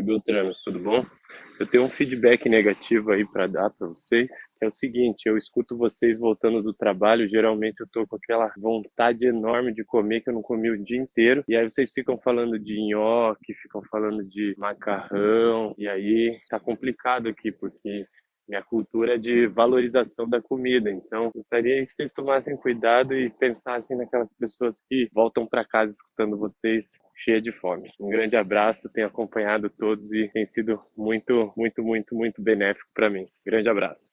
Oi, Beltranos, tudo bom? Eu tenho um feedback negativo aí para dar para vocês, que é o seguinte, eu escuto vocês voltando do trabalho, geralmente eu tô com aquela vontade enorme de comer que eu não comi o dia inteiro, e aí vocês ficam falando de nhoque, ficam falando de macarrão, e aí tá complicado aqui, porque minha cultura é de valorização da comida. Então, gostaria que vocês tomassem cuidado e pensassem naquelas pessoas que voltam para casa escutando vocês cheia de fome. Um grande abraço, tenho acompanhado todos e tem sido muito, muito, muito, muito benéfico para mim. Grande abraço.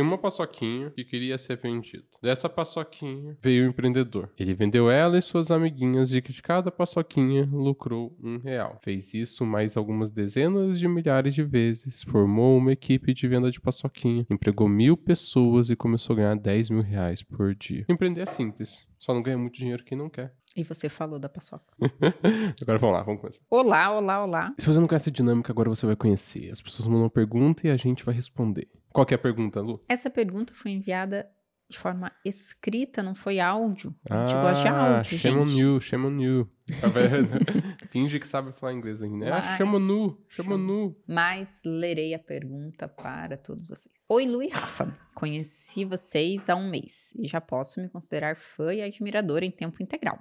Tinha uma paçoquinha que queria ser vendida. Dessa paçoquinha veio o empreendedor. Ele vendeu ela e suas amiguinhas de que de cada paçoquinha lucrou um real. Fez isso mais algumas dezenas de milhares de vezes, formou uma equipe de venda de paçoquinha, empregou mil pessoas e começou a ganhar 10 mil reais por dia. Empreender é simples. Só não ganha muito dinheiro quem não quer. E você falou da paçoca. agora vamos lá, vamos começar. Olá, olá, olá. Se você não conhece a dinâmica, agora você vai conhecer. As pessoas mandam pergunta e a gente vai responder. Qual que é a pergunta, Lu? Essa pergunta foi enviada de forma escrita, não foi áudio. A gente ah, gosta de áudio, shame gente. on you, shame on you. Finge que sabe falar inglês ainda. Né? Ah, chama nu, chama nu. Mas lerei a pergunta para todos vocês. Oi, Lu e Rafa. Conheci vocês há um mês e já posso me considerar fã e admiradora em tempo integral.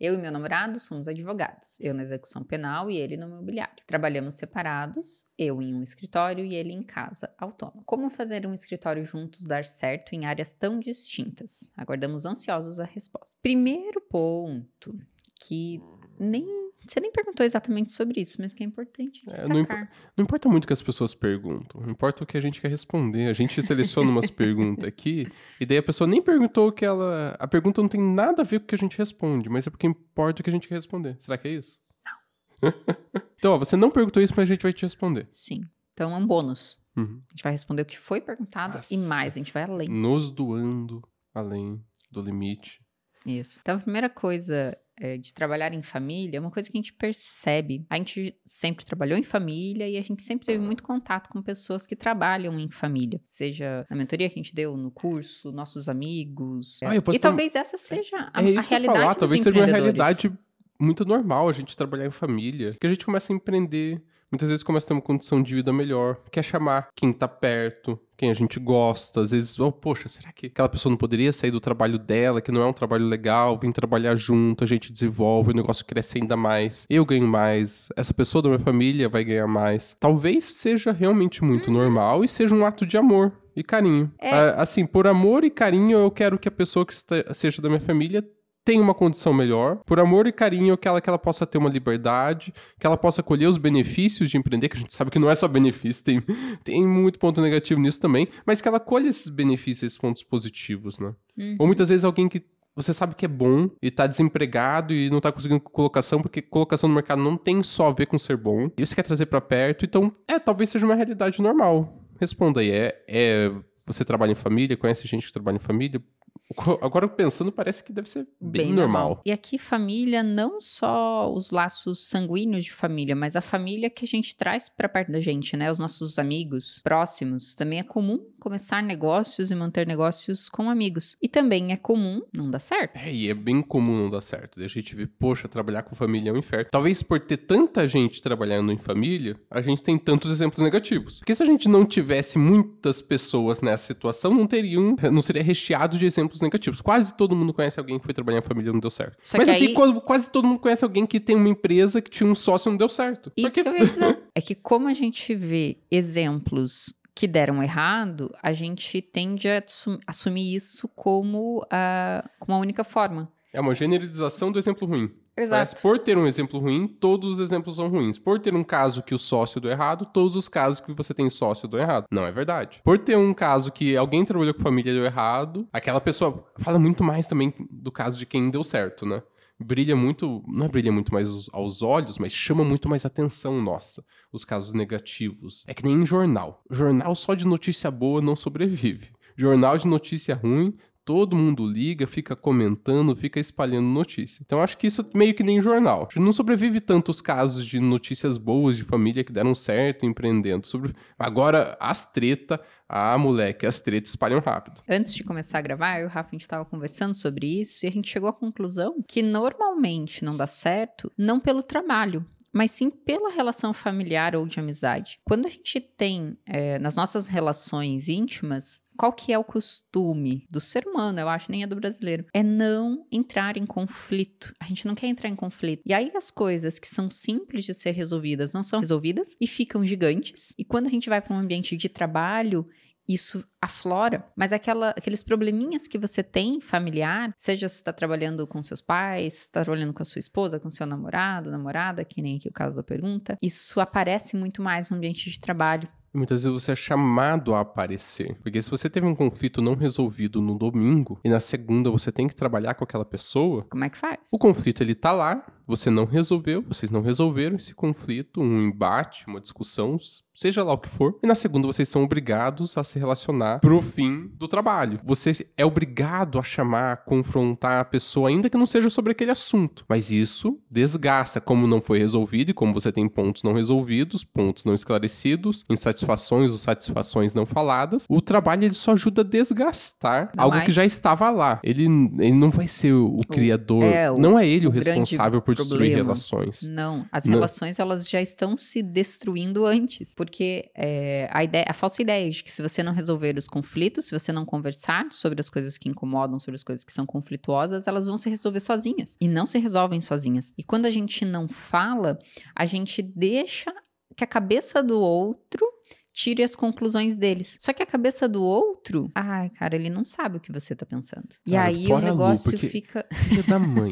Eu e meu namorado somos advogados, eu na execução penal e ele no mobiliário. Trabalhamos separados, eu em um escritório e ele em casa, autônomo. Como fazer um escritório juntos dar certo em áreas tão distintas? Aguardamos ansiosos a resposta. Primeiro ponto que nem você nem perguntou exatamente sobre isso, mas que é importante destacar. É, não, imp não, importa muito o que as pessoas perguntam, importa o que a gente quer responder. A gente seleciona umas perguntas aqui, e daí a pessoa nem perguntou o que ela... A pergunta não tem nada a ver com o que a gente responde, mas é porque importa o que a gente quer responder. Será que é isso? Não. então, ó, você não perguntou isso, mas a gente vai te responder. Sim. Então é um bônus. Uhum. A gente vai responder o que foi perguntado Nossa. e mais, a gente vai além. Nos doando além do limite. Isso. Então, a primeira coisa é, de trabalhar em família é uma coisa que a gente percebe. A gente sempre trabalhou em família e a gente sempre teve muito contato com pessoas que trabalham em família. Seja na mentoria que a gente deu, no curso, nossos amigos. Ah, e talvez essa seja a, é, é a realidade falar, Talvez seja uma realidade muito normal a gente trabalhar em família. Que a gente começa a empreender muitas vezes começa a ter uma condição de vida melhor, quer chamar quem tá perto, quem a gente gosta, às vezes, oh, poxa, será que aquela pessoa não poderia sair do trabalho dela, que não é um trabalho legal, vir trabalhar junto, a gente desenvolve, o negócio cresce ainda mais, eu ganho mais, essa pessoa da minha família vai ganhar mais. Talvez seja realmente muito uhum. normal e seja um ato de amor e carinho. É. Assim, por amor e carinho, eu quero que a pessoa que seja da minha família tenha uma condição melhor, por amor e carinho, que ela, que ela possa ter uma liberdade, que ela possa colher os benefícios de empreender, que a gente sabe que não é só benefício, tem, tem muito ponto negativo nisso também, mas que ela colhe esses benefícios, esses pontos positivos, né? Uhum. Ou muitas vezes alguém que você sabe que é bom e tá desempregado e não tá conseguindo colocação, porque colocação no mercado não tem só a ver com ser bom. E você quer trazer para perto, então, é, talvez seja uma realidade normal. Responda aí, é, é você trabalha em família, conhece gente que trabalha em família? Agora pensando, parece que deve ser bem, bem normal. normal. E aqui, família, não só os laços sanguíneos de família, mas a família que a gente traz para perto da gente, né? Os nossos amigos próximos. Também é comum começar negócios e manter negócios com amigos. E também é comum não dar certo. É, e é bem comum não dar certo. A gente vê, poxa, trabalhar com família é um inferno. Talvez por ter tanta gente trabalhando em família, a gente tem tantos exemplos negativos. Porque se a gente não tivesse muitas pessoas nessa situação, não teriam, não seria recheado de exemplos negativos. Quase todo mundo conhece alguém que foi trabalhar em família e não deu certo. Só Mas assim, aí... quase todo mundo conhece alguém que tem uma empresa que tinha um sócio e não deu certo. Isso que eu ia dizer. é que como a gente vê exemplos que deram errado, a gente tende a assumir isso como a, como a única forma. É uma generalização do exemplo ruim. Exato. Mas por ter um exemplo ruim, todos os exemplos são ruins. Por ter um caso que o sócio deu errado, todos os casos que você tem sócio deu errado. Não é verdade. Por ter um caso que alguém trabalhou com família deu errado, aquela pessoa fala muito mais também do caso de quem deu certo, né? brilha muito, não é brilha muito mais aos olhos, mas chama muito mais atenção nossa, os casos negativos. É que nem em jornal. Jornal só de notícia boa não sobrevive. Jornal de notícia ruim todo mundo liga, fica comentando, fica espalhando notícia. Então acho que isso meio que nem jornal. Não sobrevive tantos casos de notícias boas de família que deram certo empreendendo. Sobre... Agora, as treta, ah, moleque, as tretas espalham rápido. Antes de começar a gravar, eu e o Rafa, a gente estava conversando sobre isso e a gente chegou à conclusão que normalmente não dá certo, não pelo trabalho, mas sim pela relação familiar ou de amizade. Quando a gente tem é, nas nossas relações íntimas, qual que é o costume do ser humano, eu acho, nem é do brasileiro, é não entrar em conflito. A gente não quer entrar em conflito. E aí as coisas que são simples de ser resolvidas não são resolvidas e ficam gigantes. E quando a gente vai para um ambiente de trabalho, isso aflora, mas aquela, aqueles probleminhas que você tem familiar, seja se está trabalhando com seus pais, está trabalhando com a sua esposa, com seu namorado, namorada, que nem aqui o caso da pergunta, isso aparece muito mais no ambiente de trabalho. Muitas vezes você é chamado a aparecer. Porque se você teve um conflito não resolvido no domingo e na segunda você tem que trabalhar com aquela pessoa. Como é que faz? O conflito ele tá lá, você não resolveu, vocês não resolveram esse conflito, um embate, uma discussão, seja lá o que for. E na segunda vocês são obrigados a se relacionar pro fim do trabalho. Você é obrigado a chamar, a confrontar a pessoa, ainda que não seja sobre aquele assunto. Mas isso desgasta, como não foi resolvido e como você tem pontos não resolvidos, pontos não esclarecidos, insatisfações ou satisfações não faladas. O trabalho ele só ajuda a desgastar não algo mais. que já estava lá. Ele, ele não vai ser o, o criador, é, o, não é ele o, o responsável por destruir relações. Não, as não. relações elas já estão se destruindo antes, porque é, a ideia, a falsa ideia de que se você não resolver os conflitos, se você não conversar sobre as coisas que incomodam, sobre as coisas que são conflituosas, elas vão se resolver sozinhas e não se resolvem sozinhas. E quando a gente não fala, a gente deixa que a cabeça do outro tire as conclusões deles. Só que a cabeça do outro, ai, cara, ele não sabe o que você tá pensando. E cara, aí o negócio Lu, fica. Filha da mãe.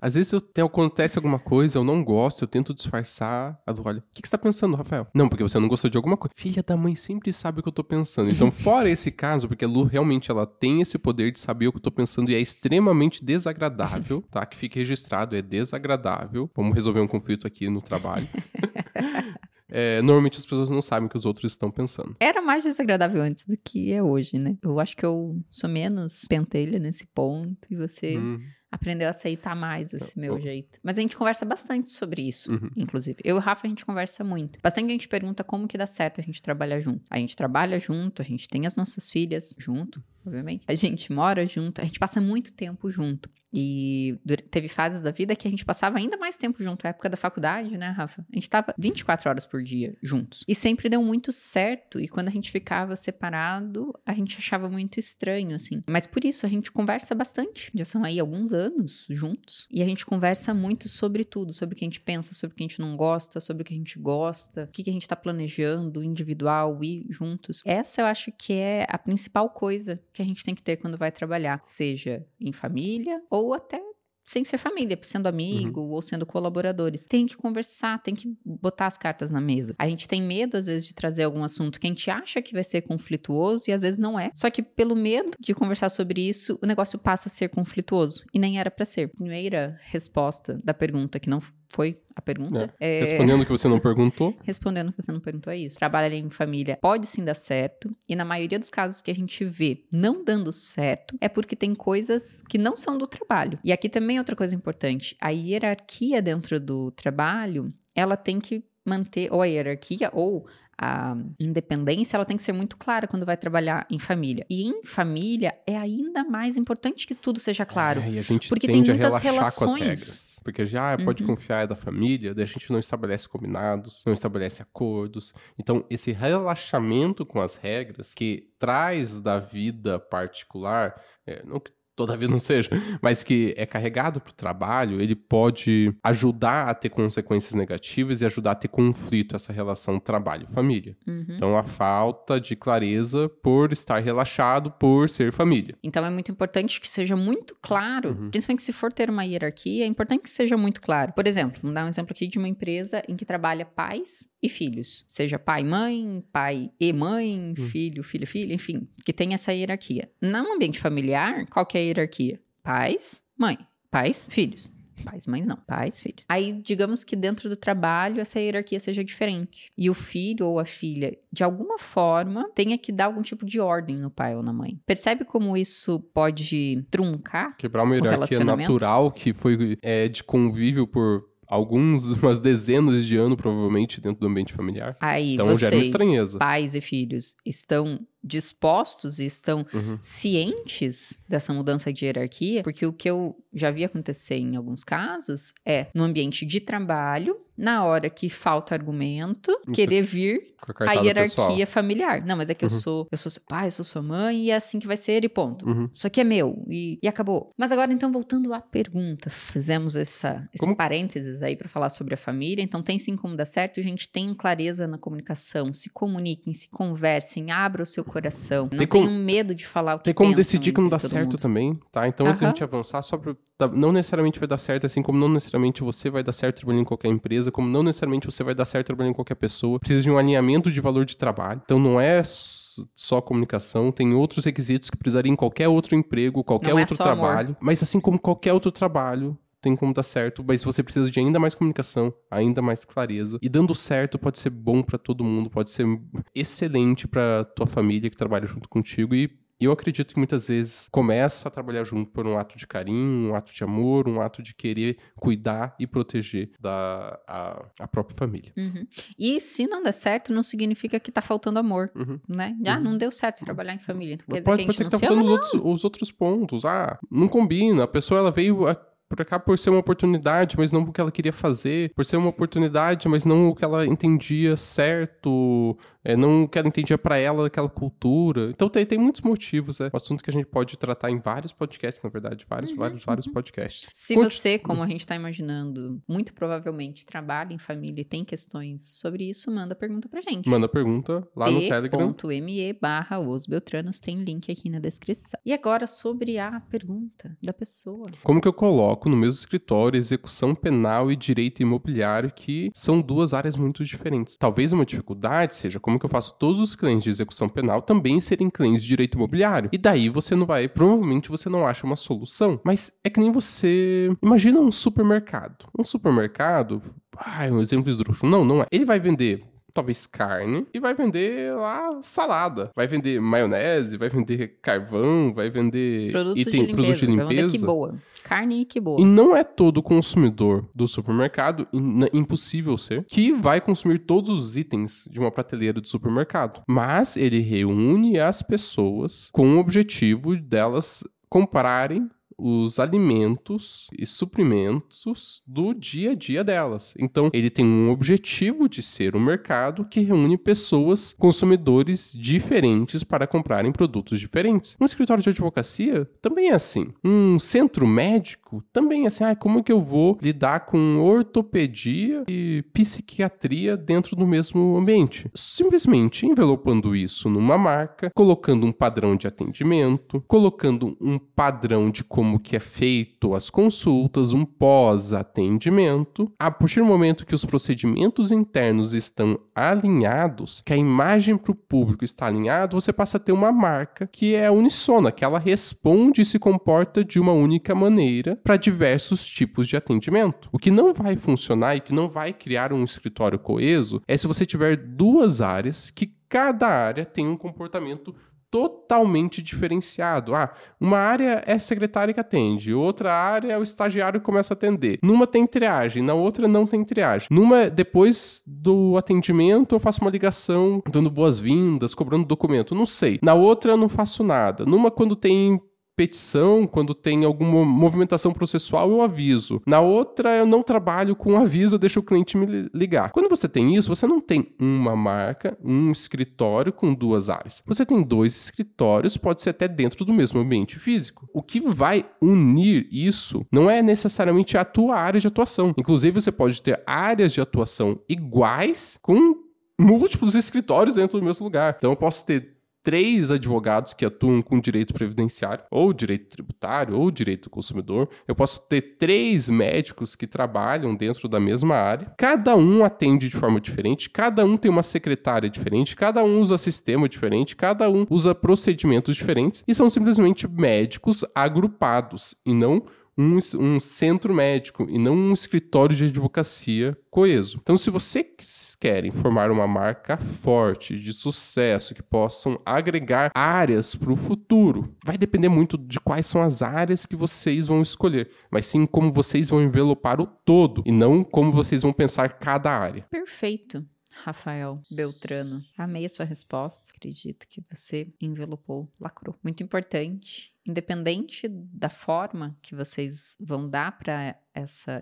Às vezes eu, tem, acontece alguma coisa, eu não gosto, eu tento disfarçar. A Lu, olha, o que, que você tá pensando, Rafael? Não, porque você não gostou de alguma coisa. Filha da mãe sempre sabe o que eu tô pensando. Então, fora esse caso, porque a Lu realmente ela tem esse poder de saber o que eu tô pensando e é extremamente desagradável, tá? Que fique registrado, é desagradável. Vamos resolver um conflito aqui no trabalho. é, normalmente as pessoas não sabem o que os outros estão pensando. Era mais desagradável antes do que é hoje, né? Eu acho que eu sou menos pentelha nesse ponto e você. Hum aprendeu a aceitar mais esse meu jeito. Mas a gente conversa bastante sobre isso, uhum. inclusive. Eu e o Rafa, a gente conversa muito. Bastante a gente pergunta como que dá certo a gente trabalhar junto. A gente trabalha junto, a gente tem as nossas filhas junto, obviamente. A gente mora junto, a gente passa muito tempo junto. E teve fases da vida que a gente passava ainda mais tempo junto. A época da faculdade, né, Rafa? A gente tava 24 horas por dia juntos. E sempre deu muito certo. E quando a gente ficava separado, a gente achava muito estranho, assim. Mas por isso, a gente conversa bastante. Já são aí alguns anos juntos. E a gente conversa muito sobre tudo. Sobre o que a gente pensa, sobre o que a gente não gosta, sobre o que a gente gosta, o que a gente tá planejando, individual e juntos. Essa eu acho que é a principal coisa que a gente tem que ter quando vai trabalhar. Seja em família ou ou até sem ser família, sendo amigo uhum. ou sendo colaboradores. Tem que conversar, tem que botar as cartas na mesa. A gente tem medo, às vezes, de trazer algum assunto que a gente acha que vai ser conflituoso e às vezes não é. Só que pelo medo de conversar sobre isso, o negócio passa a ser conflituoso. E nem era para ser. Primeira resposta da pergunta que não foi a pergunta. É. É... Respondendo que você não perguntou. Respondendo que você não perguntou é isso. Trabalhar em família pode sim dar certo. E na maioria dos casos que a gente vê não dando certo, é porque tem coisas que não são do trabalho. E aqui também é outra coisa importante. A hierarquia dentro do trabalho, ela tem que manter ou a hierarquia ou a independência ela tem que ser muito clara quando vai trabalhar em família. E em família é ainda mais importante que tudo seja claro. É, e a gente porque tem muitas relações porque já ah, pode uhum. confiar é da família, daí a gente não estabelece combinados, não estabelece acordos. Então, esse relaxamento com as regras que traz da vida particular, é, não que todavia não seja, mas que é carregado para o trabalho, ele pode ajudar a ter consequências negativas e ajudar a ter conflito essa relação trabalho-família. Uhum. Então, a falta de clareza por estar relaxado, por ser família. Então, é muito importante que seja muito claro, uhum. principalmente se for ter uma hierarquia, é importante que seja muito claro. Por exemplo, vamos dar um exemplo aqui de uma empresa em que trabalha pais e filhos, seja pai mãe, pai e mãe, uhum. filho, filho, filha, enfim, que tem essa hierarquia. Num ambiente familiar, qual que é hierarquia? Pais, mãe. Pais, filhos. Pais, mães não. Pais, filhos. Aí, digamos que dentro do trabalho essa hierarquia seja diferente. E o filho ou a filha, de alguma forma, tenha que dar algum tipo de ordem no pai ou na mãe. Percebe como isso pode truncar? Quebrar uma hierarquia natural que foi é, de convívio por alguns, umas dezenas de anos, provavelmente, dentro do ambiente familiar. Aí, então, vocês, gera uma estranheza. pais e filhos, estão dispostos e estão Uhum. cientes dessa mudança de hierarquia, porque o que eu já vi acontecer em alguns casos é no ambiente de trabalho, na hora que falta argumento, Isso. querer vir a a hierarquia pessoal. familiar. Não, mas é que eu Uhum. sou, eu sou seu pai, eu sou sua mãe e é assim que vai ser e ponto. Uhum. Isso aqui é meu e, e acabou. Mas agora, então, voltando à pergunta, fizemos essa, esse Como- parênteses aí para falar sobre a família. Então, tem sim como dar certo, gente. Tenham clareza na comunicação, se comuniquem, se conversem, abra o seu coração. Não Tem como- tenham medo de falar o que Tem como pensam decidir que não dá certo mundo. também, tá? Então, antes da Aham. gente avançar, só pra, não necessariamente vai dar certo, assim como não necessariamente você vai dar certo trabalhando em qualquer empresa, como não necessariamente você vai dar certo trabalhando em qualquer pessoa. Precisa de um alinhamento de valor de trabalho. Então, não é só comunicação, tem outros requisitos que precisaria em qualquer outro emprego, qualquer Não é outro amor. trabalho. Mas, assim como qualquer outro trabalho, tem como dar certo, mas você precisa de ainda mais comunicação, ainda mais clareza. E dando certo pode ser bom pra todo mundo, pode ser excelente pra tua família que trabalha junto contigo e eu acredito que muitas vezes começa a trabalhar junto por um ato de carinho, um ato de amor, um ato de querer cuidar e proteger da, a, a própria família. Uhum. E se não der certo, não significa que tá faltando amor, Uhum. né? Ah, Uhum. não deu certo trabalhar em família. Quer dizer pode, que a pode gente ser que tá faltando os outros, os outros pontos. Ah, não combina. A pessoa ela veio pra cá por ser uma oportunidade, mas não porque ela queria fazer. Por ser uma oportunidade, mas não o que ela entendia certo. É, não o que ela entendia pra ela daquela cultura. Então tem, tem muitos motivos. É um assunto que a gente pode tratar em vários podcasts, na verdade. Vários, Uhum, vários, vários podcasts. Se Conti- você, como a gente está imaginando, muito provavelmente trabalha em família e tem questões sobre isso, manda pergunta pra gente. Manda pergunta lá no Telegram. t.me barra os Beltranos, tem link aqui na descrição. E agora sobre a pergunta da pessoa. Como que eu coloco no mesmo escritório execução penal e direito imobiliário, que são duas áreas muito diferentes? Talvez uma dificuldade seja como que eu faço todos os clientes de execução penal também serem clientes de direito imobiliário. E daí você não vai, provavelmente você não acha uma solução. Mas é que nem você. Imagina um supermercado. Um supermercado. Ah, é um exemplo esdrúxulo. Não, não é. Ele vai vender talvez carne, e vai vender lá salada. Vai vender maionese, vai vender carvão, vai vender Produto item, de limpeza. produto de limpeza. que boa. Carne e que boa. E não é todo consumidor do supermercado, impossível ser, que vai consumir todos os itens de uma prateleira do supermercado. Mas ele reúne as pessoas com o objetivo delas comprarem os alimentos e suprimentos do dia a dia delas. Então, ele tem um objetivo de ser um mercado que reúne pessoas, consumidores diferentes para comprarem produtos diferentes. Um escritório de advocacia também é assim. Um centro médico também é assim. Ah, como que eu vou lidar com ortopedia e psiquiatria dentro do mesmo ambiente? Simplesmente envelopando isso numa marca, colocando um padrão de atendimento, colocando um padrão de como que é feito as consultas, um pós-atendimento. A partir do momento que os procedimentos internos estão alinhados, que a imagem para o público está alinhado, você passa a ter uma marca que é unissona, que ela responde e se comporta de uma única maneira para diversos tipos de atendimento. O que não vai funcionar e que não vai criar um escritório coeso é se você tiver duas áreas que cada área tem um comportamento totalmente diferenciado. Ah, uma área é a secretária que atende, outra área é o estagiário que começa a atender. Numa tem triagem, na outra não tem triagem. Numa, depois do atendimento, eu faço uma ligação dando boas-vindas, cobrando documento. Não sei. Na outra, eu não faço nada. Numa, quando tem petição, quando tem alguma movimentação processual, eu aviso. Na outra, eu não trabalho com aviso, eu deixo o cliente me li- ligar. Quando você tem isso, você não tem uma marca, um escritório com duas áreas. Você tem dois escritórios, pode ser até dentro do mesmo ambiente físico. O que vai unir isso não é necessariamente a tua área de atuação. Inclusive, você pode ter áreas de atuação iguais com múltiplos escritórios dentro do mesmo lugar. Então, eu posso ter três advogados que atuam com direito previdenciário, ou direito tributário, ou direito do consumidor. Eu posso ter três médicos que trabalham dentro da mesma área. Cada um atende de forma diferente, cada um tem uma secretária diferente, cada um usa sistema diferente, cada um usa procedimentos diferentes, e são simplesmente médicos agrupados, e não um, um centro médico e não um escritório de advocacia coeso. Então, se vocês querem formar uma marca forte, de sucesso, que possam agregar áreas para o futuro, vai depender muito de quais são as áreas que vocês vão escolher, mas sim como vocês vão envelopar o todo e não como vocês vão pensar cada área. Perfeito. Rafael Beltrano. Amei a sua resposta. Acredito que você envelopou, lacrou. Muito importante. Independente da forma que vocês vão dar para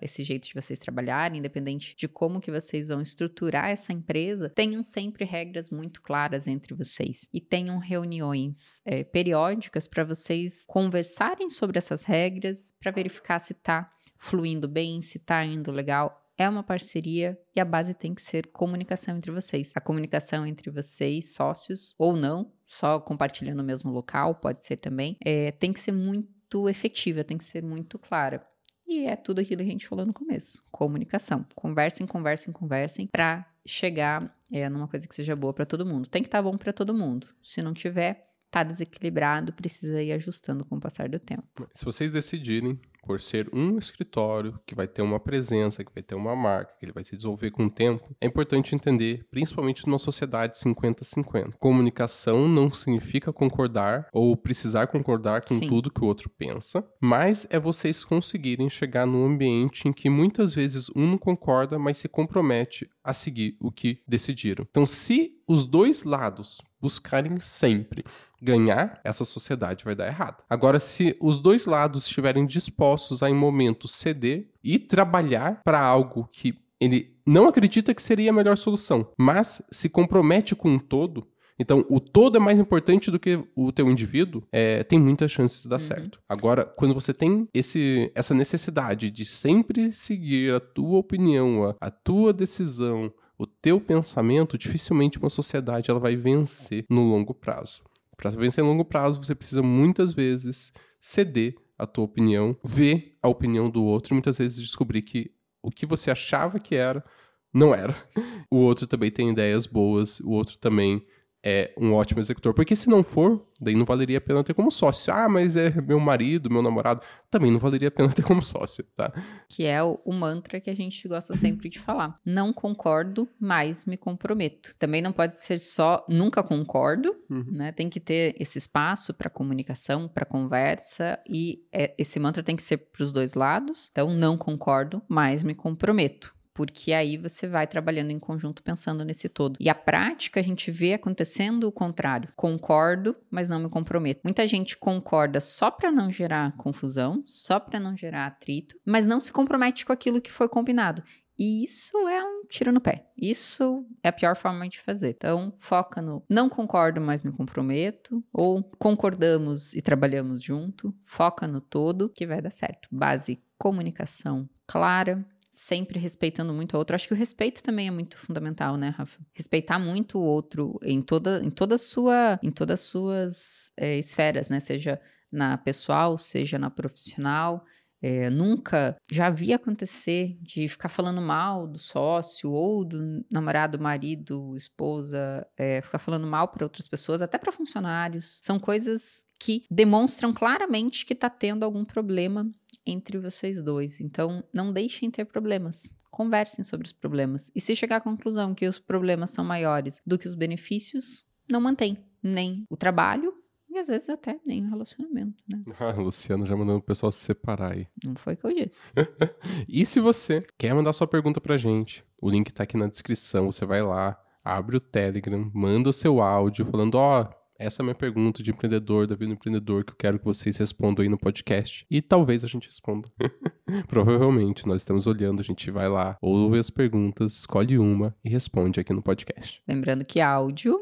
esse jeito de vocês trabalharem, independente de como que vocês vão estruturar essa empresa, tenham sempre regras muito claras entre vocês e tenham reuniões é, periódicas para vocês conversarem sobre essas regras para verificar se está fluindo bem, se está indo legal é uma parceria e a base tem que ser comunicação entre vocês. A comunicação entre vocês, sócios ou não, só compartilhando o mesmo local, pode ser também, é, tem que ser muito efetiva, tem que ser muito clara. E é tudo aquilo que a gente falou no começo: comunicação. Conversem, conversem, conversem para chegar é, numa coisa que seja boa para todo mundo. Tem que estar tá bom para todo mundo. Se não tiver, tá desequilibrado, precisa ir ajustando com o passar do tempo. Se vocês decidirem por ser um escritório que vai ter uma presença, que vai ter uma marca, que ele vai se desenvolver com o tempo, é importante entender, principalmente numa sociedade 50-50. Comunicação não significa concordar ou precisar concordar com Sim. tudo que o outro pensa, mas é vocês conseguirem chegar num ambiente em que muitas vezes um não concorda, mas se compromete a seguir o que decidiram. Então, se os dois lados buscarem sempre ganhar, essa sociedade vai dar errado. Agora, se os dois lados estiverem dispostos a, em momentos, ceder e trabalhar para algo que ele não acredita que seria a melhor solução, mas se compromete com um todo, então, o todo é mais importante do que o teu indivíduo, é, tem muitas chances de dar uhum. certo. Agora, quando você tem esse, essa necessidade de sempre seguir a tua opinião, a, a tua decisão, o teu pensamento, dificilmente uma sociedade ela vai vencer no longo prazo. Para vencer no longo prazo, você precisa muitas vezes ceder a tua opinião, ver a opinião do outro e muitas vezes descobrir que o que você achava que era não era. O outro também tem ideias boas, o outro também é um ótimo executor. Porque se não for, daí não valeria a pena ter como sócio. Ah, mas é meu marido, meu namorado. Também não valeria a pena ter como sócio, tá? Que é o, o mantra que a gente gosta sempre de falar. Não concordo, mas me comprometo. Também não pode ser só nunca concordo, uhum. né? Tem que ter esse espaço para comunicação, para conversa e é, esse mantra tem que ser para os dois lados. Então, não concordo, mas me comprometo porque aí você vai trabalhando em conjunto pensando nesse todo. E a prática a gente vê acontecendo o contrário. Concordo, mas não me comprometo. Muita gente concorda só para não gerar confusão, só para não gerar atrito, mas não se compromete com aquilo que foi combinado. E isso é um tiro no pé. Isso é a pior forma de fazer. Então, foca no não concordo, mas me comprometo, ou concordamos e trabalhamos junto. Foca no todo que vai dar certo. Base comunicação clara, sempre respeitando muito o outro. Acho que o respeito também é muito fundamental, né, Rafa? Respeitar muito o outro em toda, em toda sua, em todas as suas é, esferas, né? Seja na pessoal, seja na profissional. É, nunca já vi acontecer de ficar falando mal do sócio ou do namorado, marido, esposa, é, ficar falando mal para outras pessoas, até para funcionários. São coisas que demonstram claramente que está tendo algum problema entre vocês dois. Então, não deixem ter problemas. Conversem sobre os problemas. E se chegar à conclusão que os problemas são maiores do que os benefícios, não mantém nem o trabalho e às vezes até nem o relacionamento, né? Ah, Luciano já mandando o pessoal se separar aí. Não foi o que eu disse. e se você quer mandar sua pergunta pra gente, o link tá aqui na descrição, você vai lá, abre o Telegram, manda o seu áudio falando, ó, oh, essa é a minha pergunta de empreendedor, da vida empreendedor, que eu quero que vocês respondam aí no podcast. E talvez a gente responda. Provavelmente, nós estamos olhando, a gente vai lá, ouve as perguntas, escolhe uma e responde aqui no podcast. Lembrando que áudio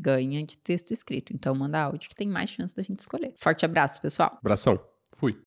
ganha de texto escrito. Então manda áudio que tem mais chance da gente escolher. Forte abraço, pessoal. Abração.